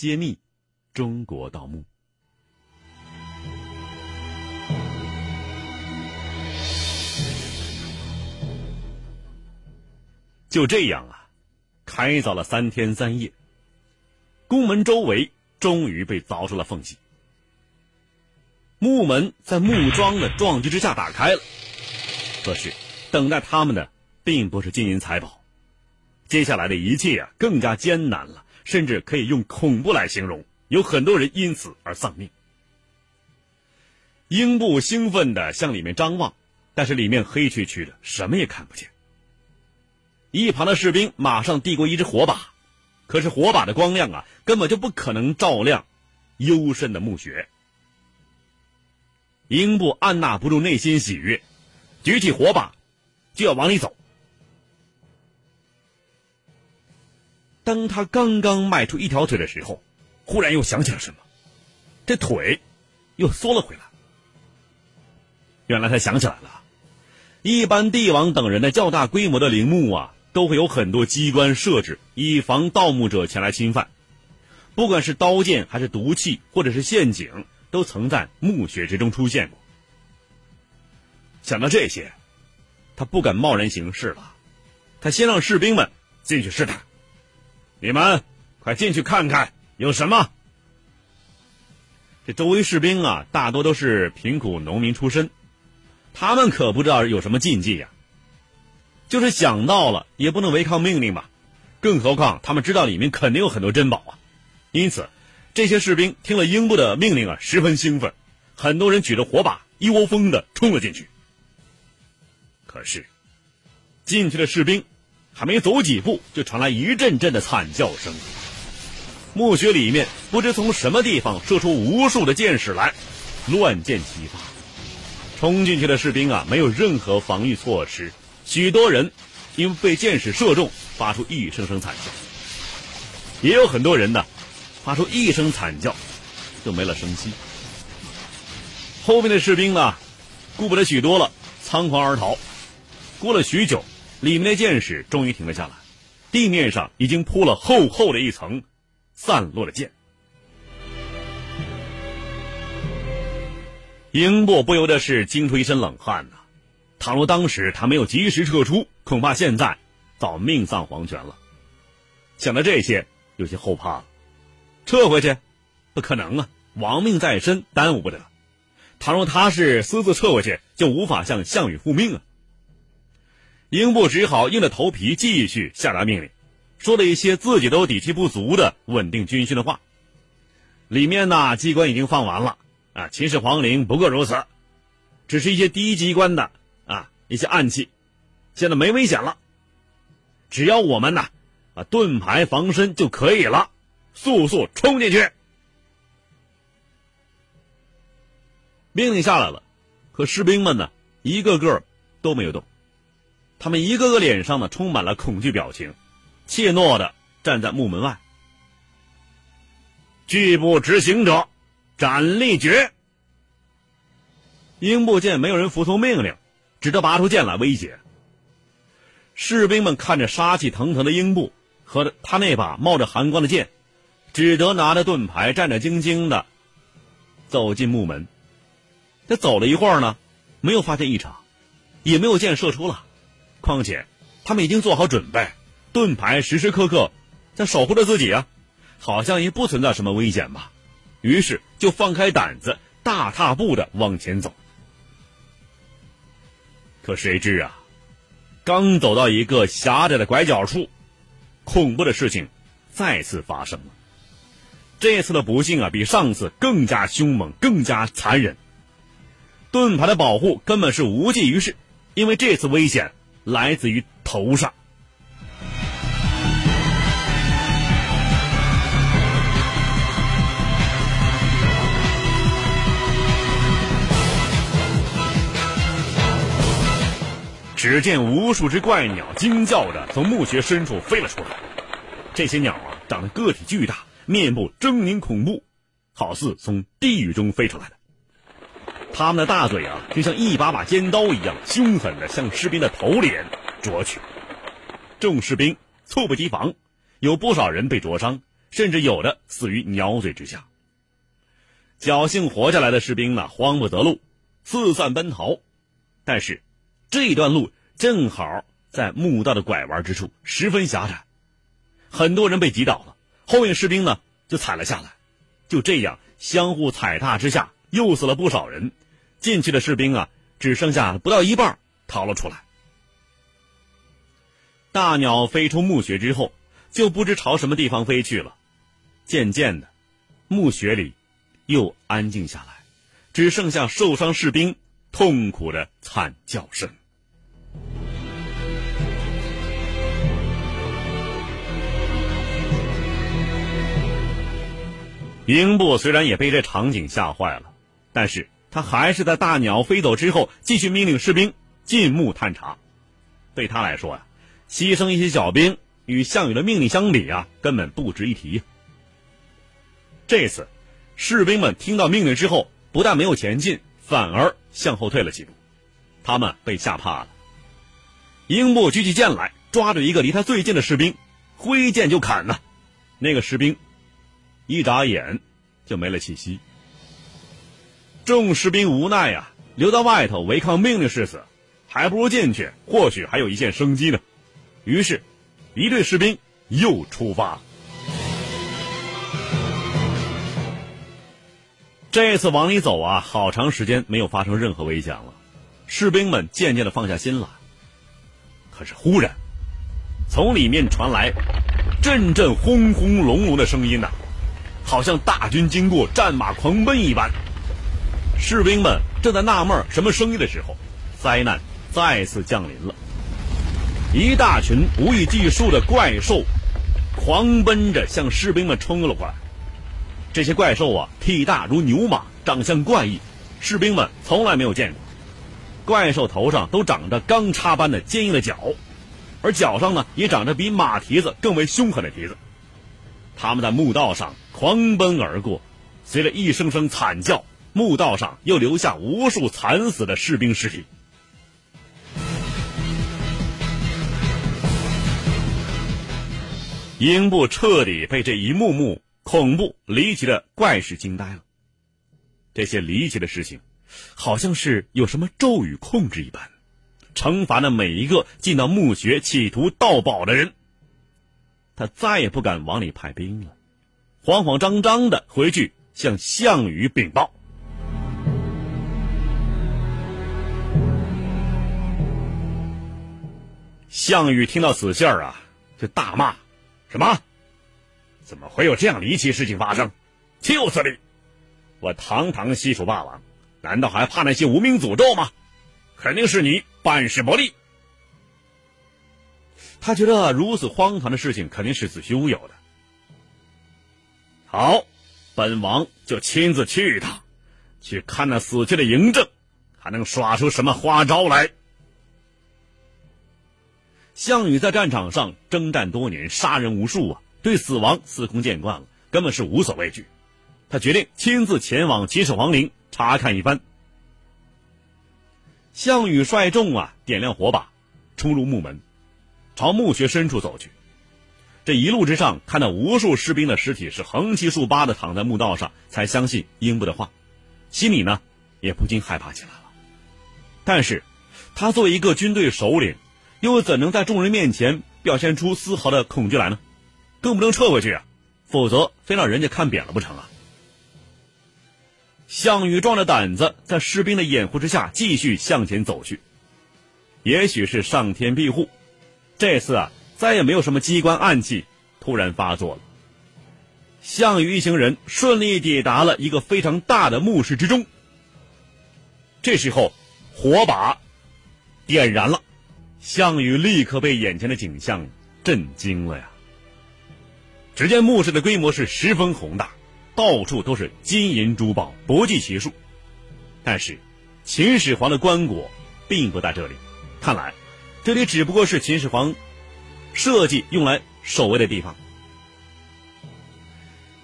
揭秘中国盗墓。就这样啊，开凿了三天三夜，宫门周围终于被凿出了缝隙。木门在木桩的撞击之下打开了，可是等待他们的并不是金银财宝，接下来的一切啊更加艰难了，甚至可以用恐怖来形容。有很多人因此而丧命。英布兴奋地向里面张望，但是里面黑黢黢的，什么也看不见。一旁的士兵马上递过一支火把，可是火把的光亮啊，根本就不可能照亮幽深的墓穴。英布按捺不住内心喜悦，举起火把就要往里走。当他刚刚迈出一条腿的时候，忽然又想起了什么，这腿又缩了回来。原来他想起来了，一般帝王等人的较大规模的陵墓啊，都会有很多机关设置，以防盗墓者前来侵犯。不管是刀剑，还是毒气，或者是陷阱。都曾在墓穴之中出现过。想到这些，他不敢贸然行事了。他先让士兵们进去试探。你们快进去看看有什么。这周围士兵啊，大多都是贫苦农民出身，他们可不知道有什么禁忌呀。就是想到了，也不能违抗命令吧。更何况他们知道里面肯定有很多珍宝啊，因此。这些士兵听了英布的命令啊，十分兴奋，很多人举着火把，一窝蜂的冲了进去。可是，进去的士兵还没走几步，就传来一阵阵的惨叫声。墓穴里面不知从什么地方射出无数的箭矢来，乱箭齐发。冲进去的士兵啊，没有任何防御措施，许多人因被箭矢射中，发出一声声惨叫。也有很多人呢。发出一声惨叫，就没了声息。后面的士兵呢，顾不得许多了，仓皇而逃。过了许久，里面的箭矢终于停了下来，地面上已经铺了厚厚的一层散落的箭。英布不由得是惊出一身冷汗呐！倘若当时他没有及时撤出，恐怕现在早命丧黄泉了。想到这些，有些后怕了。撤回去，不可能啊！亡命在身，耽误不得。倘若他是私自撤回去，就无法向项羽复命啊。英布只好硬着头皮继续下达命令，说了一些自己都底气不足的稳定军心的话。里面呢，机关已经放完了啊，秦始皇陵不过如此，只是一些低机关的啊一些暗器，现在没危险了。只要我们呢啊盾牌防身就可以了。速速冲进去！命令下来了，可士兵们呢，一个个都没有动，他们一个个脸上呢充满了恐惧表情，怯懦的站在木门外。拒不执行者，斩立决！英布见没有人服从命令，只得拔出剑来威胁。士兵们看着杀气腾腾的英布和他那把冒着寒光的剑。只得拿着盾牌，战战兢兢的走进木门。这走了一会儿呢，没有发现异常，也没有箭射出了。况且他们已经做好准备，盾牌时时刻刻在守护着自己啊，好像也不存在什么危险吧。于是就放开胆子，大踏步的往前走。可谁知啊，刚走到一个狭窄的拐角处，恐怖的事情再次发生了。这次的不幸啊，比上次更加凶猛，更加残忍。盾牌的保护根本是无济于事，因为这次危险来自于头上。只见无数只怪鸟惊叫着从墓穴深处飞了出来，这些鸟啊，长得个体巨大。面部狰狞恐怖，好似从地狱中飞出来的。他们的大嘴啊，就像一把把尖刀一样，凶狠的向士兵的头脸啄去。众士兵猝不及防，有不少人被灼伤，甚至有的死于鸟嘴之下。侥幸活下来的士兵呢，慌不择路，四散奔逃。但是，这段路正好在墓道的拐弯之处，十分狭窄，很多人被挤倒了。后面士兵呢就踩了下来，就这样相互踩踏之下，又死了不少人。进去的士兵啊，只剩下不到一半逃了出来。大鸟飞出墓穴之后，就不知朝什么地方飞去了。渐渐的，墓穴里又安静下来，只剩下受伤士兵痛苦的惨叫声。英布虽然也被这场景吓坏了，但是他还是在大鸟飞走之后，继续命令士兵进墓探查。对他来说呀。牺牲一些小兵，与项羽的命令相比啊，根本不值一提。这次，士兵们听到命令之后，不但没有前进，反而向后退了几步。他们被吓怕了。英布举起剑来，抓住一个离他最近的士兵，挥剑就砍呐。那个士兵一眨眼就没了气息。众士兵无奈呀，留在外头违抗命令是死，还不如进去，或许还有一线生机呢。于是，一队士兵又出发。这次往里走啊，好长时间没有发生任何危险了，士兵们渐渐的放下心来。可是忽然，从里面传来阵阵轰轰隆隆的声音呐，好像大军经过，战马狂奔一般。士兵们正在纳闷什么声音的时候，灾难再次降临了。一大群无以计数的怪兽，狂奔着向士兵们冲了过来。这些怪兽啊，体大如牛马，长相怪异，士兵们从来没有见过。怪兽头上都长着钢叉般的坚硬的角，而脚上呢，也长着比马蹄子更为凶狠的蹄子。他们在墓道上狂奔而过，随着一声声惨叫，墓道上又留下无数惨死的士兵尸体。英布彻底被这一幕幕恐怖离奇的怪事惊呆了。这些离奇的事情，好像是有什么咒语控制一般，惩罚了每一个进到墓穴企图盗宝的人。他再也不敢往里派兵了，慌慌张张的回去向项羽禀报。项羽听到此信儿啊，就大骂。什么？怎么会有这样离奇事情发生？就是你！我堂堂西楚霸王，难道还怕那些无名诅咒吗？肯定是你办事不力。他觉得如此荒唐的事情肯定是子虚乌有的。好，本王就亲自去一趟，去看那死去的嬴政，还能耍出什么花招来？项羽在战场上征战多年，杀人无数啊，对死亡司空见惯了，根本是无所畏惧。他决定亲自前往秦始皇陵查看一番。项羽率众啊，点亮火把，冲入墓门，朝墓穴深处走去。这一路之上，看到无数士兵的尸体是横七竖八的躺在墓道上，才相信英布的话，心里呢也不禁害怕起来了。但是，他作为一个军队首领。又怎能在众人面前表现出丝毫的恐惧来呢？更不能撤回去啊，否则非让人家看扁了不成啊！项羽壮着胆子，在士兵的掩护之下继续向前走去。也许是上天庇护，这次啊，再也没有什么机关暗器突然发作了。项羽一行人顺利抵达了一个非常大的墓室之中。这时候，火把点燃了。项羽立刻被眼前的景象震惊了呀！只见墓室的规模是十分宏大，到处都是金银珠宝，不计其数。但是，秦始皇的棺椁并不在这里，看来这里只不过是秦始皇设计用来守卫的地方。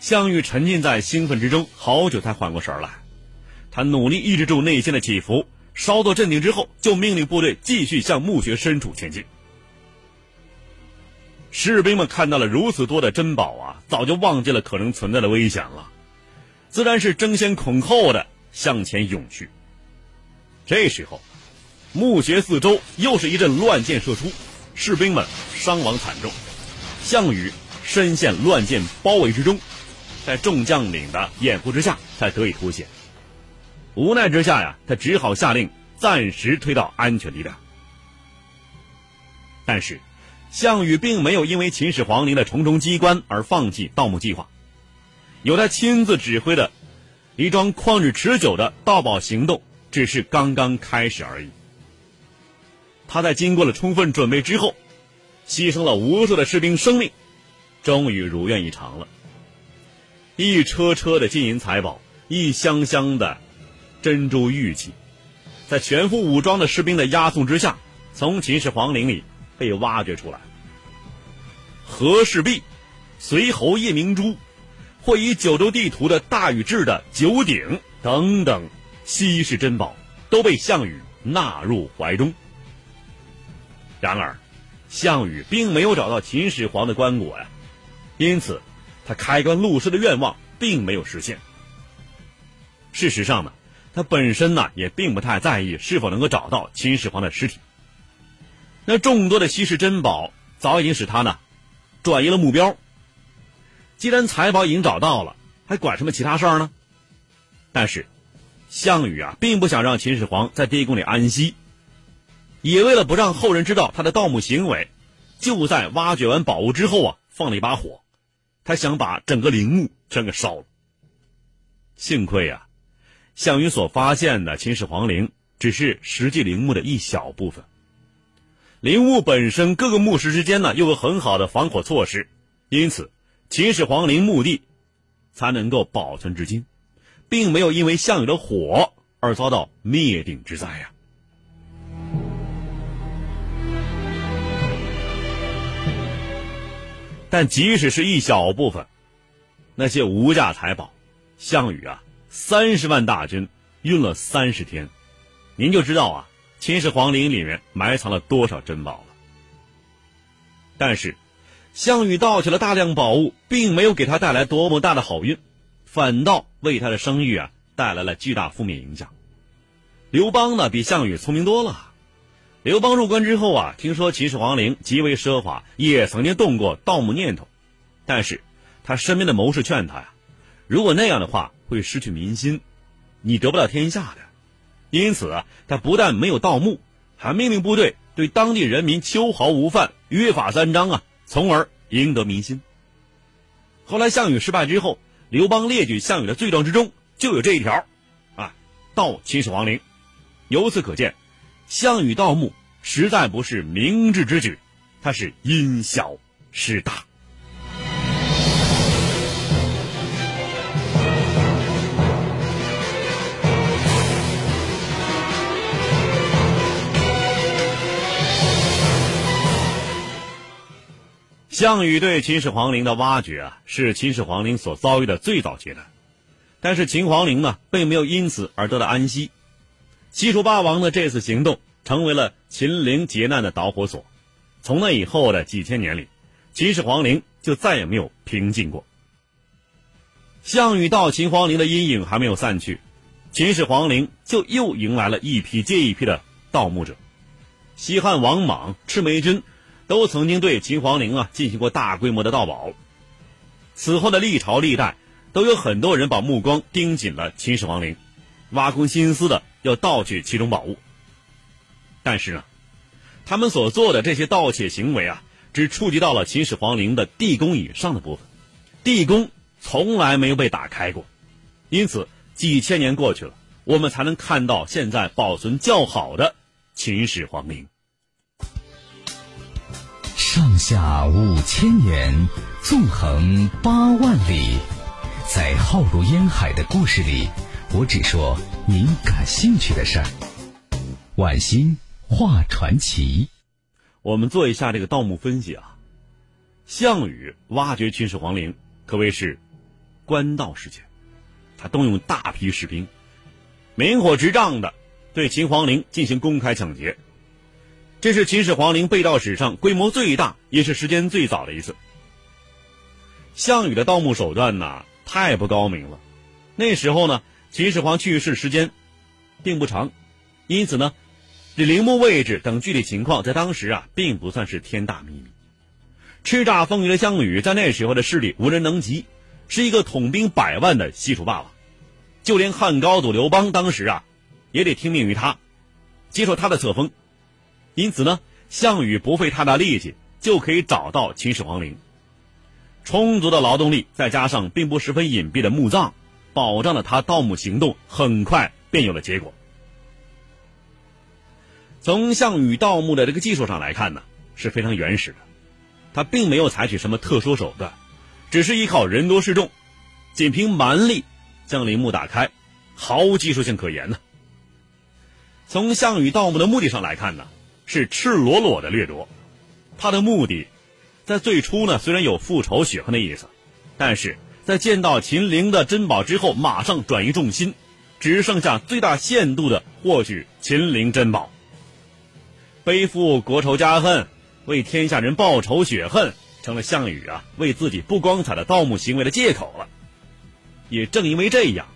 项羽沉浸在兴奋之中，好久才缓过神来。他努力抑制住内心的起伏。稍作镇定之后，就命令部队继续向墓穴深处前进。士兵们看到了如此多的珍宝啊，早就忘记了可能存在的危险了，自然是争先恐后的向前涌去。这时候，墓穴四周又是一阵乱箭射出，士兵们伤亡惨重，项羽深陷乱箭包围之中，在众将领的掩护之下才得以脱险。无奈之下呀，他只好下令暂时退到安全地带。但是，项羽并没有因为秦始皇陵的重重机关而放弃盗墓计划，由他亲自指挥的一桩旷日持久的盗宝行动，只是刚刚开始而已。他在经过了充分准备之后，牺牲了无数的士兵生命，终于如愿以偿了。一车车的金银财宝，一箱箱的。珍珠玉器，在全副武装的士兵的押送之下，从秦始皇陵里被挖掘出来。和氏璧、随侯夜明珠，或以九州地图的大禹治的九鼎等等稀世珍宝，都被项羽纳入怀中。然而，项羽并没有找到秦始皇的棺椁呀，因此，他开棺录尸的愿望并没有实现。事实上呢？他本身呢也并不太在意是否能够找到秦始皇的尸体。那众多的稀世珍宝早已经使他呢转移了目标。既然财宝已经找到了，还管什么其他事儿呢？但是，项羽啊并不想让秦始皇在地宫里安息，也为了不让后人知道他的盗墓行为，就在挖掘完宝物之后啊放了一把火，他想把整个陵墓全给烧了。幸亏啊。项羽所发现的秦始皇陵只是实际陵墓的一小部分，陵墓本身各个墓室之间呢又有很好的防火措施，因此秦始皇陵墓地才能够保存至今，并没有因为项羽的火而遭到灭顶之灾呀。但即使是一小部分，那些无价财宝，项羽啊。三十万大军运了三十天，您就知道啊，秦始皇陵里面埋藏了多少珍宝了。但是，项羽盗取了大量宝物，并没有给他带来多么大的好运，反倒为他的声誉啊带来了巨大负面影响。刘邦呢，比项羽聪明多了。刘邦入关之后啊，听说秦始皇陵极为奢华，也曾经动过盗墓念头，但是他身边的谋士劝他呀，如果那样的话。会失去民心，你得不了天下的。因此啊，他不但没有盗墓，还命令部队对当地人民秋毫无犯，约法三章啊，从而赢得民心。后来项羽失败之后，刘邦列举项羽的罪状之中就有这一条，啊，盗秦始皇陵。由此可见，项羽盗墓实在不是明智之举，他是因小失大。项羽对秦始皇陵的挖掘啊，是秦始皇陵所遭遇的最早阶段。但是秦皇陵呢，并没有因此而得到安息。西楚霸王的这次行动，成为了秦陵劫难的导火索。从那以后的几千年里，秦始皇陵就再也没有平静过。项羽到秦皇陵的阴影还没有散去，秦始皇陵就又迎来了一批接一批的盗墓者。西汉王莽、赤眉军。都曾经对秦皇陵啊进行过大规模的盗宝，此后的历朝历代都有很多人把目光盯紧了秦始皇陵，挖空心思的要盗取其中宝物。但是呢，他们所做的这些盗窃行为啊，只触及到了秦始皇陵的地宫以上的部分，地宫从来没有被打开过，因此几千年过去了，我们才能看到现在保存较好的秦始皇陵。上下五千年，纵横八万里，在浩如烟海的故事里，我只说您感兴趣的事儿。晚星画传奇，我们做一下这个盗墓分析啊。项羽挖掘秦始皇陵可谓是官道事件，他动用大批士兵，明火执仗的对秦皇陵进行公开抢劫。这是秦始皇陵被盗史上规模最大，也是时间最早的一次。项羽的盗墓手段呢，太不高明了。那时候呢，秦始皇去世时间并不长，因此呢，这陵墓位置等具体情况在当时啊，并不算是天大秘密。叱咤风云的项羽，在那时候的势力无人能及，是一个统兵百万的西楚霸王。就连汉高祖刘邦当时啊，也得听命于他，接受他的册封。因此呢，项羽不费太大力气就可以找到秦始皇陵。充足的劳动力，再加上并不十分隐蔽的墓葬，保障了他盗墓行动很快便有了结果。从项羽盗墓的这个技术上来看呢，是非常原始的，他并没有采取什么特殊手段，只是依靠人多势众，仅凭蛮力将陵墓打开，毫无技术性可言呢。从项羽盗墓的目的上来看呢。是赤裸裸的掠夺，他的目的，在最初呢，虽然有复仇雪恨的意思，但是在见到秦陵的珍宝之后，马上转移重心，只剩下最大限度的获取秦陵珍宝。背负国仇家恨，为天下人报仇雪恨，成了项羽啊为自己不光彩的盗墓行为的借口了。也正因为这样，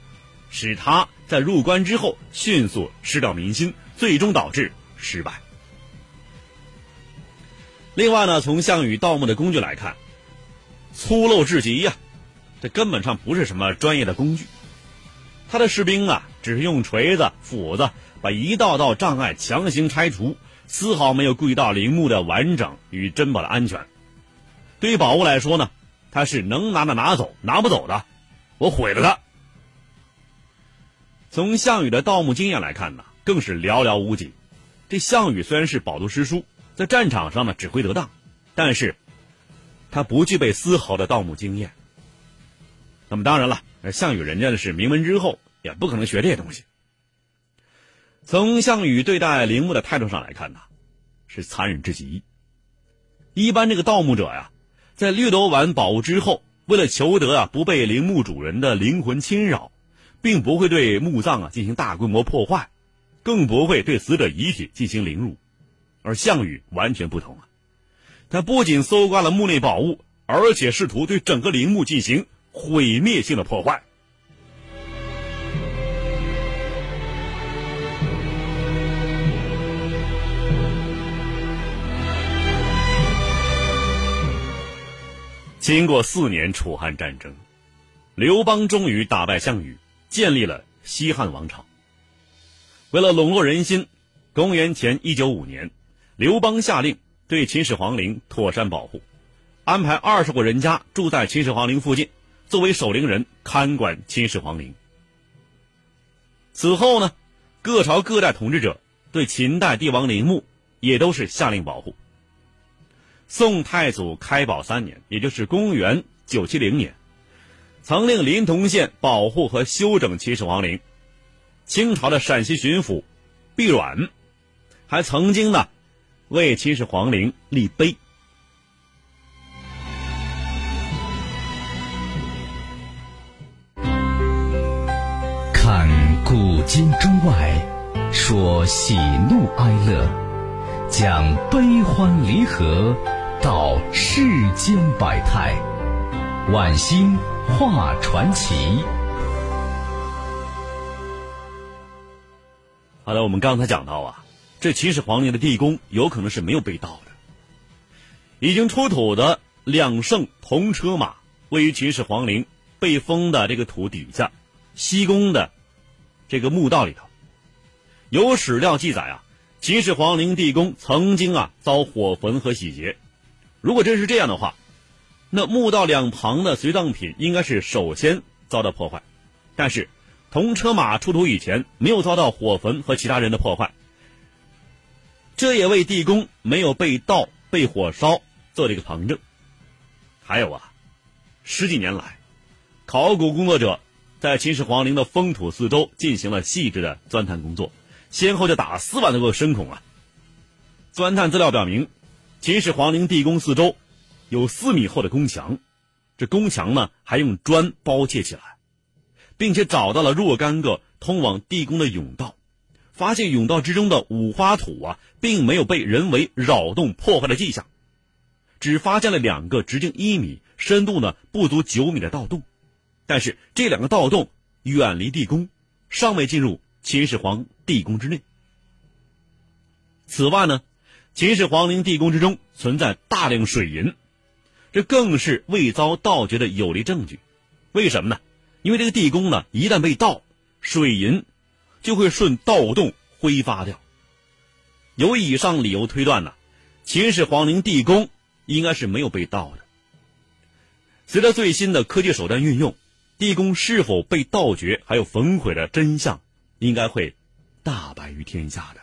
使他在入关之后迅速失掉民心，最终导致失败。另外呢，从项羽盗墓的工具来看，粗陋至极呀，这根本上不是什么专业的工具。他的士兵啊，只是用锤子、斧子把一道道障碍强行拆除，丝毫没有顾及到陵墓的完整与珍宝的安全。对于宝物来说呢，他是能拿的拿走，拿不走的，我毁了他。从项羽的盗墓经验来看呢，更是寥寥无几。这项羽虽然是饱读诗书。在战场上呢，指挥得当，但是，他不具备丝毫的盗墓经验。那么当然了，项羽人家的是名门之后，也不可能学这些东西。从项羽对待陵墓的态度上来看呢，是残忍至极。一般这个盗墓者呀，在掠夺完宝物之后，为了求得啊不被陵墓主人的灵魂侵扰，并不会对墓葬啊进行大规模破坏，更不会对死者遗体进行凌辱。而项羽完全不同啊！他不仅搜刮了墓内宝物，而且试图对整个陵墓进行毁灭性的破坏。经过四年楚汉战争，刘邦终于打败项羽，建立了西汉王朝。为了笼络人心，公元前一九五年。刘邦下令对秦始皇陵妥善保护，安排二十户人家住在秦始皇陵附近，作为守陵人看管秦始皇陵。此后呢，各朝各代统治者对秦代帝王陵墓也都是下令保护。宋太祖开宝三年，也就是公元九七零年，曾令临潼县保护和修整秦始皇陵。清朝的陕西巡抚毕阮还曾经呢。为秦始皇陵立碑，看古今中外，说喜怒哀乐，讲悲欢离合，道世间百态，晚星画传奇。好的，我们刚才讲到啊。这秦始皇陵的地宫有可能是没有被盗的。已经出土的两圣铜车马位于秦始皇陵被封的这个土底下，西宫的这个墓道里头。有史料记载啊，秦始皇陵地宫曾经啊遭火焚和洗劫。如果真是这样的话，那墓道两旁的随葬品应该是首先遭到破坏。但是铜车马出土以前没有遭到火焚和其他人的破坏。这也为地宫没有被盗、被火烧做了一个旁证。还有啊，十几年来，考古工作者在秦始皇陵的封土四周进行了细致的钻探工作，先后就打了四万多个深孔啊。钻探资料表明，秦始皇陵地宫四周有四米厚的宫墙，这宫墙呢还用砖包砌起来，并且找到了若干个通往地宫的甬道。发现甬道之中的五花土啊，并没有被人为扰动破坏的迹象，只发现了两个直径一米、深度呢不足九米的盗洞，但是这两个盗洞远离地宫，尚未进入秦始皇地宫之内。此外呢，秦始皇陵地宫之中存在大量水银，这更是未遭盗掘的有力证据。为什么呢？因为这个地宫呢，一旦被盗，水银就会顺盗洞挥发掉。由以上理由推断呢，秦始皇陵地宫应该是没有被盗的。随着最新的科技手段运用，地宫是否被盗掘还有焚毁的真相，应该会大白于天下的。